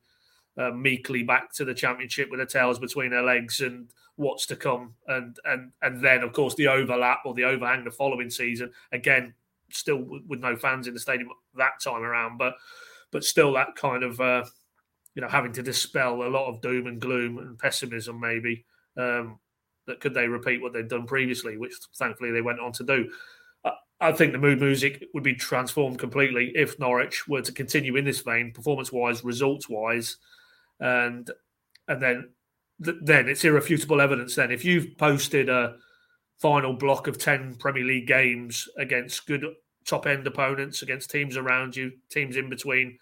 uh, meekly back to the championship with their tails between their legs and what's to come. And and and then of course the overlap or the overhang the following season again still with no fans in the stadium that time around, but but still that kind of uh, you know having to dispel a lot of doom and gloom and pessimism maybe um, that could they repeat what they'd done previously, which thankfully they went on to do. I think the mood music would be transformed completely if Norwich were to continue in this vein, performance wise, results wise, and and then then it's irrefutable evidence. Then if you've posted a final block of 10 Premier League games against good top end opponents, against teams around you, teams in between.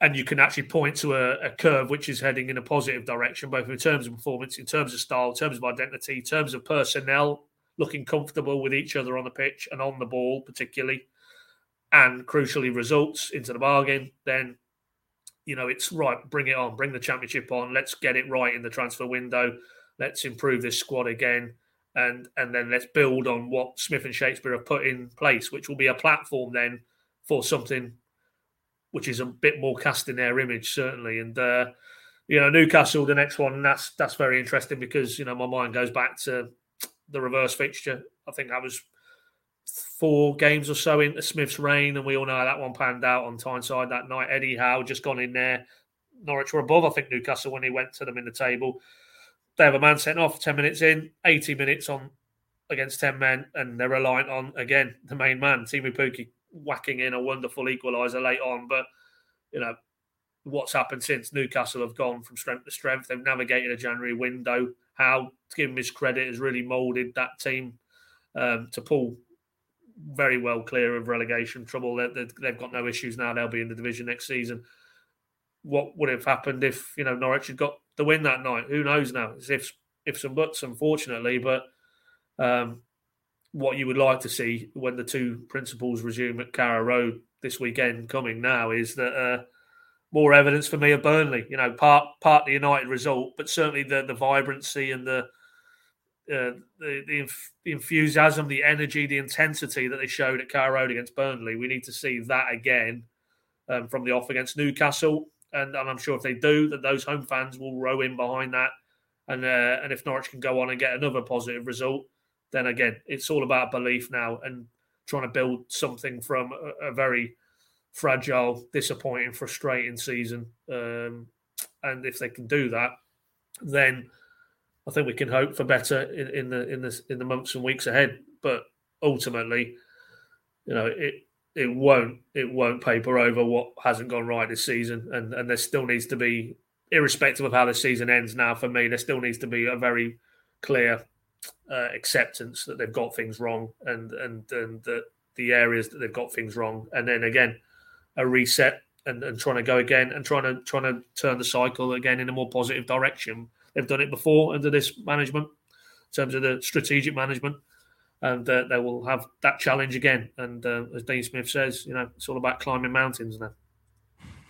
And you can actually point to a, a, curve which is heading in a positive direction, both in terms of performance, in terms of style, in terms of identity, in terms of personnel, looking comfortable with each other on the pitch and on the ball, particularly, and crucially results into the bargain, then you know it's right. Bring it on, bring the championship on. Let's get it right in the transfer window. Let's improve this squad again and and then let's build on what Smith and Shakespeare have put in place, which will be a platform then for something which is a bit more cast in their image, certainly. And uh, you know, Newcastle, the next one, that's that's very interesting because you know my mind goes back to the reverse fixture. I think that was four games or so into Smith's reign, and we all know how that one panned out on Tyneside that night. Eddie Howe just gone in there. Norwich were above, I think, Newcastle when he went to them in the table they have a man sent off 10 minutes in, 80 minutes on against 10 men, and they're reliant on, again, the main man, Teemu Pukki, whacking in a wonderful equaliser late on. But, you know, what's happened since Newcastle have gone from strength to strength. They've navigated a January window. Howe, to give him his credit, has really moulded that team um, to pull very well clear of relegation trouble. They, they've got no issues now. They'll be in the division next season. What would have happened if, you know, Norwich had got the win that night. Who knows now? It's if ifs and buts, unfortunately. But um, what you would like to see when the two principals resume at Carrow Road this weekend coming now is that uh, more evidence for me of Burnley. You know, part part the United result, but certainly the the vibrancy and the uh, the, the, the, enthusiasm, the energy, the intensity that they showed at Carrow Road against Burnley. We need to see that again um, from the off against Newcastle and, and I'm sure if they do, that those home fans will row in behind that. And uh, and if Norwich can go on and get another positive result, then again, it's all about belief now and trying to build something from a, a very fragile, disappointing, frustrating season. Um, and if they can do that, then I think we can hope for better in, in the in the in the months and weeks ahead. But ultimately, you know, it it won't it won't paper over what hasn't gone right this season, and and there still needs to be, irrespective of how the season ends. Now, for me, there still needs to be a very clear uh, acceptance that they've got things wrong, and and and that the areas that they've got things wrong, and then again a reset and, and trying to go again and trying to trying to turn the cycle again in a more positive direction. They've done it before under this management in terms of the strategic management and uh, they will have that challenge again. And uh, as Dean Smith says, you know, it's all about climbing mountains now.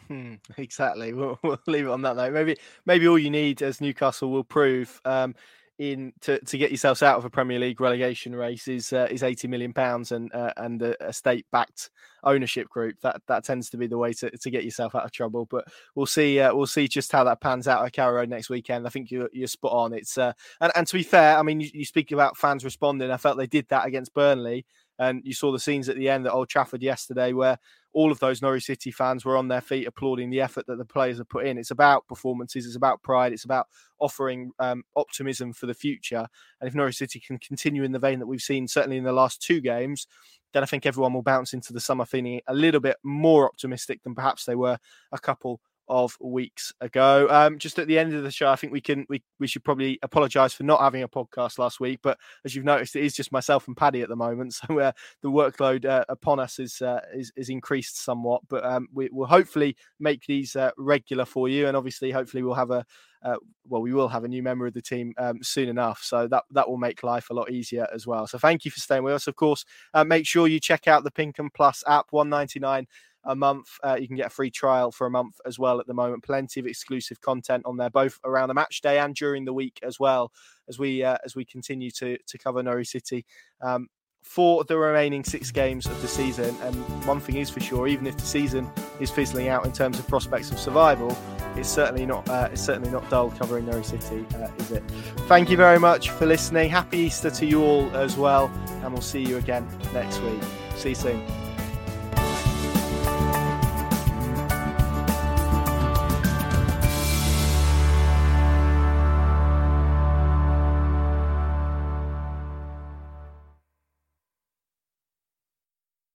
Hmm, exactly. We'll, we'll, leave it on that note. Maybe, maybe all you need, as Newcastle will prove, um, in to, to get yourselves out of a Premier League relegation race is uh, is eighty million pounds and uh, and a, a state backed ownership group. That that tends to be the way to, to get yourself out of trouble. But we'll see uh, we'll see just how that pans out at Carrow Road next weekend. I think you're you're spot on. It's uh, and and to be fair, I mean you, you speak about fans responding. I felt they did that against Burnley. And you saw the scenes at the end at Old Trafford yesterday, where all of those Norwich City fans were on their feet applauding the effort that the players have put in. It's about performances, it's about pride, it's about offering um, optimism for the future. And if Norwich City can continue in the vein that we've seen, certainly in the last two games, then I think everyone will bounce into the summer feeling a little bit more optimistic than perhaps they were a couple of weeks ago. Um, just at the end of the show, I think we can we we should probably apologise for not having a podcast last week. But as you've noticed, it is just myself and Paddy at the moment, so uh, the workload uh, upon us is, uh, is, is increased somewhat. But um, we will hopefully make these uh, regular for you, and obviously, hopefully, we'll have a uh, well, we will have a new member of the team um, soon enough. So that that will make life a lot easier as well. So thank you for staying with us. Of course, uh, make sure you check out the Pink and Plus app, one ninety nine a month. Uh, you can get a free trial for a month as well at the moment. Plenty of exclusive content on there, both around the match day and during the week as well as we uh, as we continue to to cover Norwich City. Um, for the remaining six games of the season. And one thing is for sure, even if the season is fizzling out in terms of prospects of survival, it's certainly not uh, it's certainly not dull covering Norwich City, uh, is it? Thank you very much for listening. Happy Easter to you all as well, and we'll see you again next week. See you soon.